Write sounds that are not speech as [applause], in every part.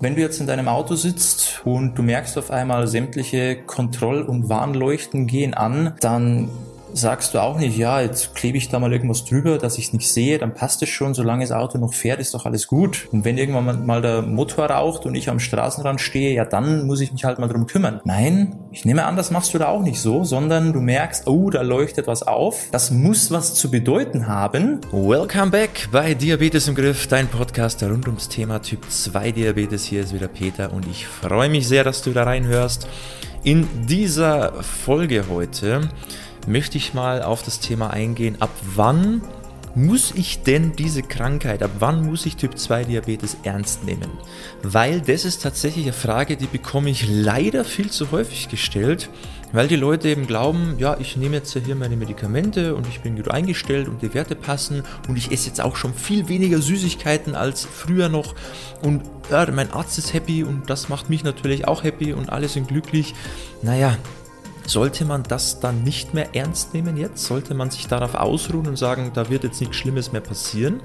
Wenn du jetzt in deinem Auto sitzt und du merkst auf einmal sämtliche Kontroll- und Warnleuchten gehen an, dann sagst du auch nicht, ja, jetzt klebe ich da mal irgendwas drüber, dass ich es nicht sehe, dann passt es schon, solange das Auto noch fährt, ist doch alles gut. Und wenn irgendwann mal der Motor raucht und ich am Straßenrand stehe, ja, dann muss ich mich halt mal drum kümmern. Nein, ich nehme an, das machst du da auch nicht so, sondern du merkst, oh, da leuchtet was auf. Das muss was zu bedeuten haben. Welcome back bei Diabetes im Griff, dein Podcast rund ums Thema Typ 2 Diabetes. Hier ist wieder Peter und ich freue mich sehr, dass du da reinhörst. In dieser Folge heute möchte ich mal auf das Thema eingehen, ab wann muss ich denn diese Krankheit, ab wann muss ich Typ 2 Diabetes ernst nehmen? Weil das ist tatsächlich eine Frage, die bekomme ich leider viel zu häufig gestellt, weil die Leute eben glauben, ja, ich nehme jetzt hier meine Medikamente und ich bin gut eingestellt und die Werte passen und ich esse jetzt auch schon viel weniger Süßigkeiten als früher noch und ja, mein Arzt ist happy und das macht mich natürlich auch happy und alle sind glücklich. Naja, sollte man das dann nicht mehr ernst nehmen jetzt? Sollte man sich darauf ausruhen und sagen, da wird jetzt nichts Schlimmes mehr passieren?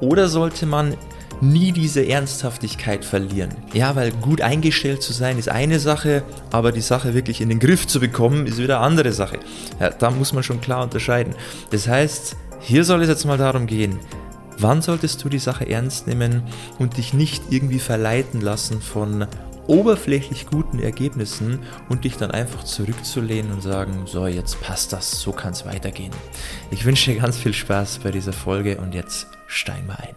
Oder sollte man nie diese Ernsthaftigkeit verlieren? Ja, weil gut eingestellt zu sein ist eine Sache, aber die Sache wirklich in den Griff zu bekommen ist wieder eine andere Sache. Ja, da muss man schon klar unterscheiden. Das heißt, hier soll es jetzt mal darum gehen, wann solltest du die Sache ernst nehmen und dich nicht irgendwie verleiten lassen von oberflächlich guten Ergebnissen und dich dann einfach zurückzulehnen und sagen, so jetzt passt das, so kann es weitergehen. Ich wünsche dir ganz viel Spaß bei dieser Folge und jetzt steigen wir ein.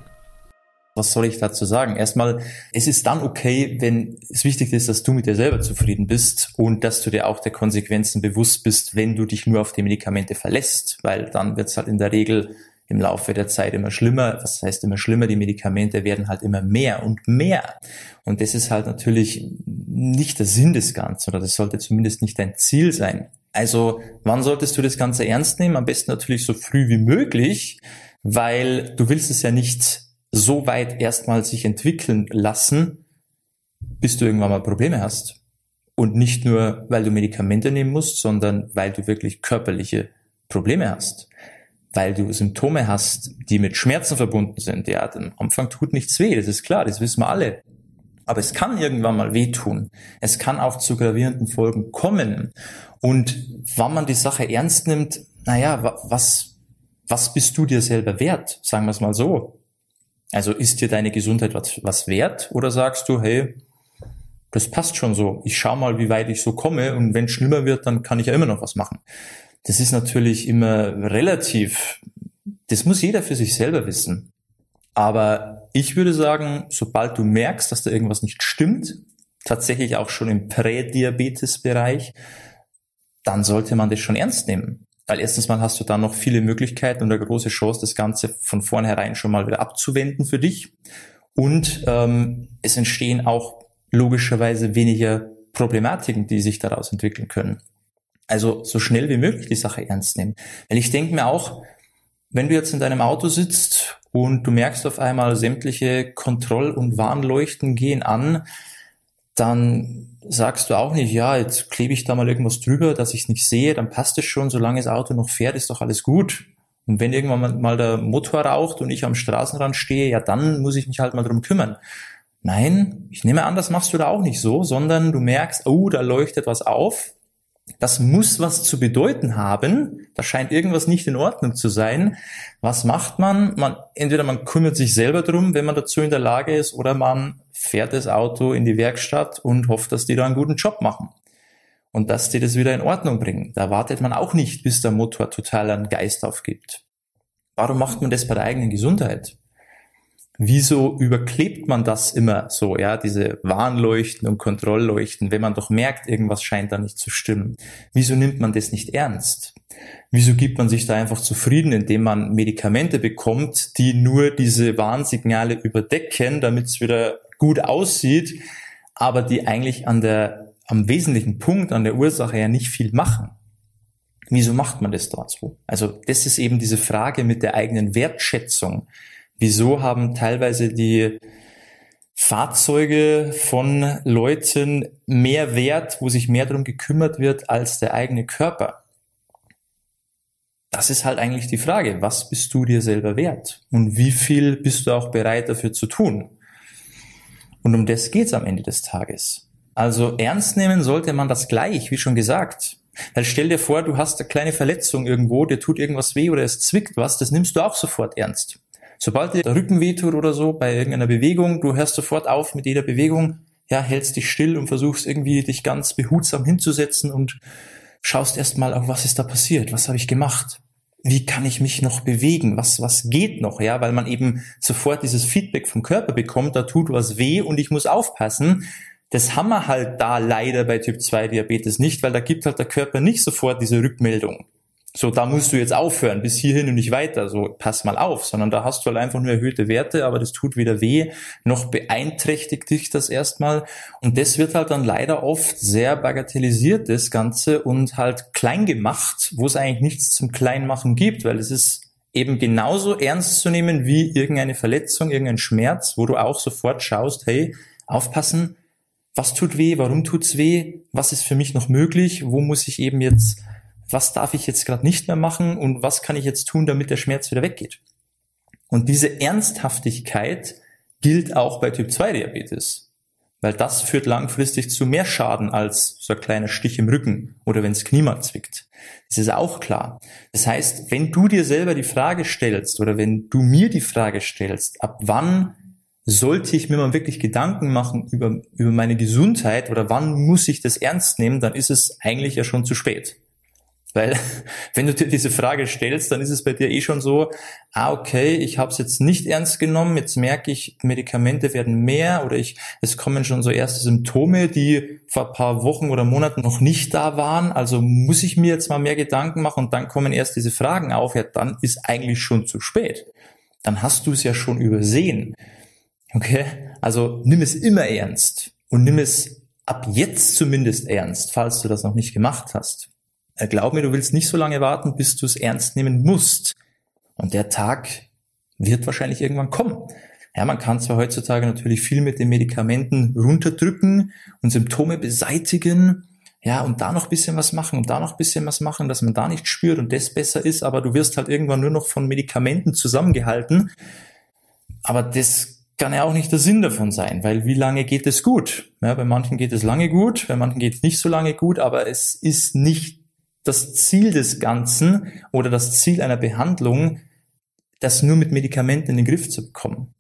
Was soll ich dazu sagen? Erstmal, es ist dann okay, wenn es wichtig ist, dass du mit dir selber zufrieden bist und dass du dir auch der Konsequenzen bewusst bist, wenn du dich nur auf die Medikamente verlässt, weil dann wird es halt in der Regel im Laufe der Zeit immer schlimmer. Was heißt immer schlimmer? Die Medikamente werden halt immer mehr und mehr. Und das ist halt natürlich nicht der Sinn des Ganzen oder das sollte zumindest nicht dein Ziel sein. Also wann solltest du das Ganze ernst nehmen? Am besten natürlich so früh wie möglich, weil du willst es ja nicht so weit erstmal sich entwickeln lassen, bis du irgendwann mal Probleme hast. Und nicht nur, weil du Medikamente nehmen musst, sondern weil du wirklich körperliche Probleme hast weil du Symptome hast, die mit Schmerzen verbunden sind. Ja, am Anfang tut nichts weh, das ist klar, das wissen wir alle. Aber es kann irgendwann mal wehtun. Es kann auch zu gravierenden Folgen kommen. Und wann man die Sache ernst nimmt, naja, was, was bist du dir selber wert? Sagen wir es mal so. Also ist dir deine Gesundheit was, was wert? Oder sagst du, hey, das passt schon so. Ich schau mal, wie weit ich so komme und wenn es schlimmer wird, dann kann ich ja immer noch was machen. Das ist natürlich immer relativ. Das muss jeder für sich selber wissen. Aber ich würde sagen, sobald du merkst, dass da irgendwas nicht stimmt, tatsächlich auch schon im Prädiabetes-Bereich, dann sollte man das schon ernst nehmen. Weil erstens mal hast du dann noch viele Möglichkeiten und eine große Chance, das Ganze von vornherein schon mal wieder abzuwenden für dich. Und ähm, es entstehen auch logischerweise weniger Problematiken, die sich daraus entwickeln können. Also so schnell wie möglich die Sache ernst nehmen. Weil ich denke mir auch, wenn du jetzt in deinem Auto sitzt und du merkst auf einmal sämtliche Kontroll- und Warnleuchten gehen an, dann sagst du auch nicht, ja, jetzt klebe ich da mal irgendwas drüber, dass ich es nicht sehe, dann passt es schon, solange das Auto noch fährt, ist doch alles gut. Und wenn irgendwann mal der Motor raucht und ich am Straßenrand stehe, ja, dann muss ich mich halt mal drum kümmern. Nein, ich nehme an, das machst du da auch nicht so, sondern du merkst, oh, da leuchtet was auf, das muss was zu bedeuten haben. Da scheint irgendwas nicht in Ordnung zu sein. Was macht man? Man, entweder man kümmert sich selber drum, wenn man dazu in der Lage ist, oder man fährt das Auto in die Werkstatt und hofft, dass die da einen guten Job machen. Und dass die das wieder in Ordnung bringen. Da wartet man auch nicht, bis der Motor total einen Geist aufgibt. Warum macht man das bei der eigenen Gesundheit? Wieso überklebt man das immer so, ja, diese Warnleuchten und Kontrollleuchten, wenn man doch merkt, irgendwas scheint da nicht zu stimmen? Wieso nimmt man das nicht ernst? Wieso gibt man sich da einfach zufrieden, indem man Medikamente bekommt, die nur diese Warnsignale überdecken, damit es wieder gut aussieht, aber die eigentlich an der, am wesentlichen Punkt, an der Ursache ja nicht viel machen? Wieso macht man das dazu? Also das ist eben diese Frage mit der eigenen Wertschätzung wieso haben teilweise die Fahrzeuge von Leuten mehr Wert, wo sich mehr darum gekümmert wird als der eigene Körper? Das ist halt eigentlich die Frage. Was bist du dir selber wert? Und wie viel bist du auch bereit dafür zu tun? Und um das geht's am Ende des Tages. Also ernst nehmen sollte man das gleich, wie schon gesagt. Weil stell dir vor, du hast eine kleine Verletzung irgendwo, dir tut irgendwas weh oder es zwickt was, das nimmst du auch sofort ernst. Sobald dir der Rücken wehtut oder so bei irgendeiner Bewegung, du hörst sofort auf mit jeder Bewegung, ja, hältst dich still und versuchst irgendwie dich ganz behutsam hinzusetzen und schaust erstmal auch, was ist da passiert, was habe ich gemacht, wie kann ich mich noch bewegen, was, was geht noch, ja, weil man eben sofort dieses Feedback vom Körper bekommt, da tut was weh und ich muss aufpassen. Das haben wir halt da leider bei Typ 2 Diabetes nicht, weil da gibt halt der Körper nicht sofort diese Rückmeldung so, da musst du jetzt aufhören, bis hierhin und nicht weiter, so, pass mal auf, sondern da hast du halt einfach nur erhöhte Werte, aber das tut weder weh, noch beeinträchtigt dich das erstmal. Und das wird halt dann leider oft sehr bagatellisiert, das Ganze, und halt klein gemacht, wo es eigentlich nichts zum Kleinmachen gibt, weil es ist eben genauso ernst zu nehmen wie irgendeine Verletzung, irgendein Schmerz, wo du auch sofort schaust, hey, aufpassen, was tut weh, warum tut's weh, was ist für mich noch möglich, wo muss ich eben jetzt was darf ich jetzt gerade nicht mehr machen und was kann ich jetzt tun, damit der Schmerz wieder weggeht. Und diese Ernsthaftigkeit gilt auch bei Typ 2 Diabetes, weil das führt langfristig zu mehr Schaden als so ein kleiner Stich im Rücken oder wenn das Knie mal zwickt. Das ist auch klar. Das heißt, wenn du dir selber die Frage stellst oder wenn du mir die Frage stellst, ab wann sollte ich mir mal wirklich Gedanken machen über, über meine Gesundheit oder wann muss ich das ernst nehmen, dann ist es eigentlich ja schon zu spät. Weil [laughs] wenn du dir diese Frage stellst, dann ist es bei dir eh schon so, ah okay, ich habe es jetzt nicht ernst genommen, jetzt merke ich, Medikamente werden mehr oder ich, es kommen schon so erste Symptome, die vor ein paar Wochen oder Monaten noch nicht da waren, also muss ich mir jetzt mal mehr Gedanken machen und dann kommen erst diese Fragen auf, ja dann ist eigentlich schon zu spät. Dann hast du es ja schon übersehen. Okay? Also nimm es immer ernst und nimm es ab jetzt zumindest ernst, falls du das noch nicht gemacht hast. Äh, glaub mir, du willst nicht so lange warten, bis du es ernst nehmen musst. Und der Tag wird wahrscheinlich irgendwann kommen. Ja, man kann zwar heutzutage natürlich viel mit den Medikamenten runterdrücken und Symptome beseitigen, ja, und da noch bisschen was machen und da noch bisschen was machen, dass man da nicht spürt und das besser ist, aber du wirst halt irgendwann nur noch von Medikamenten zusammengehalten. Aber das kann ja auch nicht der Sinn davon sein, weil wie lange geht es gut? Ja, bei manchen geht es lange gut, bei manchen geht es nicht so lange gut, aber es ist nicht das Ziel des Ganzen oder das Ziel einer Behandlung, das nur mit Medikamenten in den Griff zu bekommen.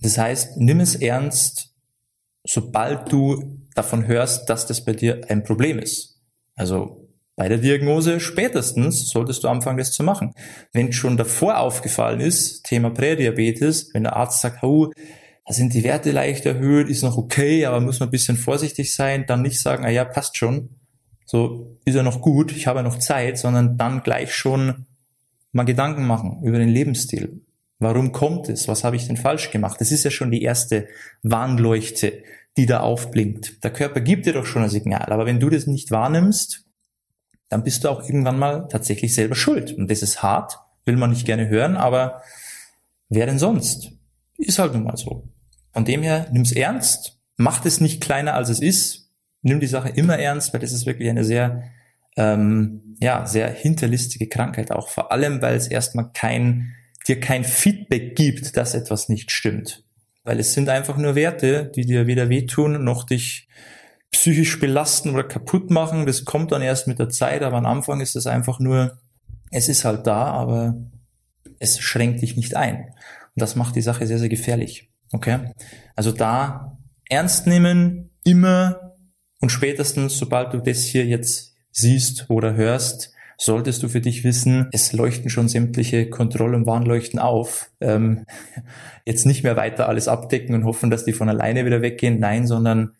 Das heißt, nimm es ernst, sobald du davon hörst, dass das bei dir ein Problem ist. Also bei der Diagnose spätestens solltest du anfangen, das zu machen. Wenn schon davor aufgefallen ist, Thema Prädiabetes, wenn der Arzt sagt, oh, da sind die Werte leicht erhöht, ist noch okay, aber muss man ein bisschen vorsichtig sein, dann nicht sagen, ah ja, passt schon, so ist er noch gut, ich habe noch Zeit, sondern dann gleich schon mal Gedanken machen über den Lebensstil. Warum kommt es? Was habe ich denn falsch gemacht? Das ist ja schon die erste Warnleuchte, die da aufblinkt. Der Körper gibt dir doch schon ein Signal, aber wenn du das nicht wahrnimmst, dann bist du auch irgendwann mal tatsächlich selber schuld. Und das ist hart, will man nicht gerne hören, aber wer denn sonst? Ist halt nun mal so. Von dem her, nimm's ernst, mach es nicht kleiner als es ist, nimm die Sache immer ernst, weil das ist wirklich eine sehr, ähm, ja, sehr hinterlistige Krankheit auch. Vor allem, weil es erstmal kein, dir kein Feedback gibt, dass etwas nicht stimmt. Weil es sind einfach nur Werte, die dir weder wehtun, noch dich psychisch belasten oder kaputt machen. Das kommt dann erst mit der Zeit, aber am Anfang ist es einfach nur, es ist halt da, aber es schränkt dich nicht ein. Und das macht die Sache sehr, sehr gefährlich. Okay? Also da ernst nehmen, immer und spätestens, sobald du das hier jetzt siehst oder hörst, solltest du für dich wissen, es leuchten schon sämtliche Kontroll- und Warnleuchten auf. Ähm, [laughs] jetzt nicht mehr weiter alles abdecken und hoffen, dass die von alleine wieder weggehen. Nein, sondern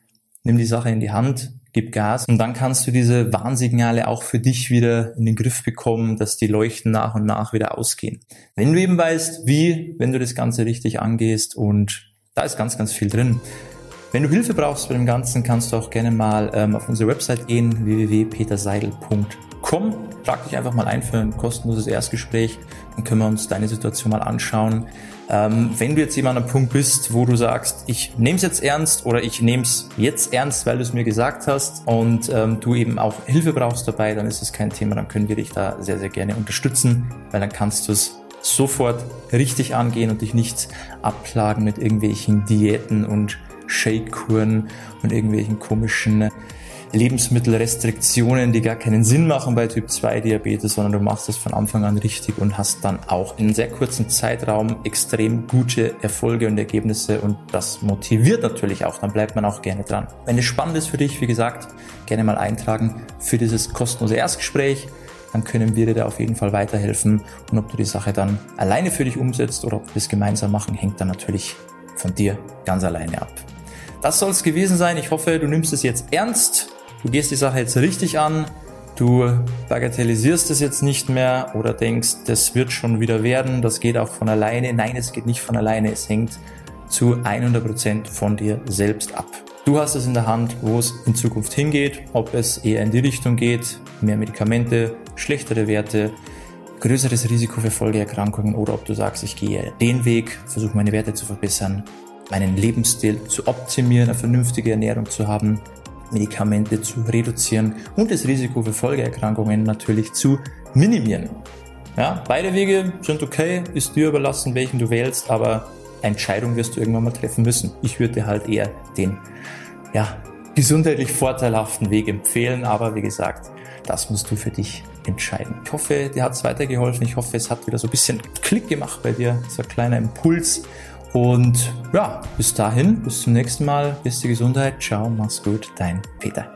nimm die Sache in die Hand, gib Gas und dann kannst du diese Warnsignale auch für dich wieder in den Griff bekommen, dass die Leuchten nach und nach wieder ausgehen. Wenn du eben weißt, wie, wenn du das Ganze richtig angehst und da ist ganz, ganz viel drin. Wenn du Hilfe brauchst bei dem Ganzen, kannst du auch gerne mal ähm, auf unsere Website gehen, www.peterseidel.com. Trag dich einfach mal ein für ein kostenloses Erstgespräch, dann können wir uns deine Situation mal anschauen. Ähm, wenn du jetzt jemand am Punkt bist, wo du sagst, ich nehme es jetzt ernst oder ich nehme es jetzt ernst, weil du es mir gesagt hast und ähm, du eben auch Hilfe brauchst dabei, dann ist es kein Thema, dann können wir dich da sehr, sehr gerne unterstützen, weil dann kannst du es sofort richtig angehen und dich nicht abplagen mit irgendwelchen Diäten und Shake-Kuren und irgendwelchen komischen Lebensmittelrestriktionen, die gar keinen Sinn machen bei Typ 2 Diabetes, sondern du machst es von Anfang an richtig und hast dann auch in sehr kurzen Zeitraum extrem gute Erfolge und Ergebnisse und das motiviert natürlich auch, dann bleibt man auch gerne dran. Wenn es spannend ist für dich, wie gesagt, gerne mal eintragen für dieses kostenlose Erstgespräch dann können wir dir da auf jeden Fall weiterhelfen. Und ob du die Sache dann alleine für dich umsetzt oder ob wir es gemeinsam machen, hängt dann natürlich von dir ganz alleine ab. Das soll es gewesen sein. Ich hoffe, du nimmst es jetzt ernst. Du gehst die Sache jetzt richtig an. Du bagatellisierst es jetzt nicht mehr oder denkst, das wird schon wieder werden, das geht auch von alleine. Nein, es geht nicht von alleine. Es hängt zu 100 Prozent von dir selbst ab. Du hast es in der Hand, wo es in Zukunft hingeht, ob es eher in die Richtung geht, mehr Medikamente, schlechtere Werte, größeres Risiko für Folgeerkrankungen oder ob du sagst, ich gehe den Weg, versuche meine Werte zu verbessern, meinen Lebensstil zu optimieren, eine vernünftige Ernährung zu haben, Medikamente zu reduzieren und das Risiko für Folgeerkrankungen natürlich zu minimieren. Ja, beide Wege sind okay, ist dir überlassen, welchen du wählst, aber Entscheidung wirst du irgendwann mal treffen müssen. Ich würde halt eher den, ja, gesundheitlich vorteilhaften Weg empfehlen, aber wie gesagt, das musst du für dich entscheiden. Ich hoffe, dir hat es weitergeholfen. Ich hoffe, es hat wieder so ein bisschen Klick gemacht bei dir. So ein kleiner Impuls. Und ja, bis dahin, bis zum nächsten Mal. Bis die Gesundheit. Ciao, mach's gut, dein Peter.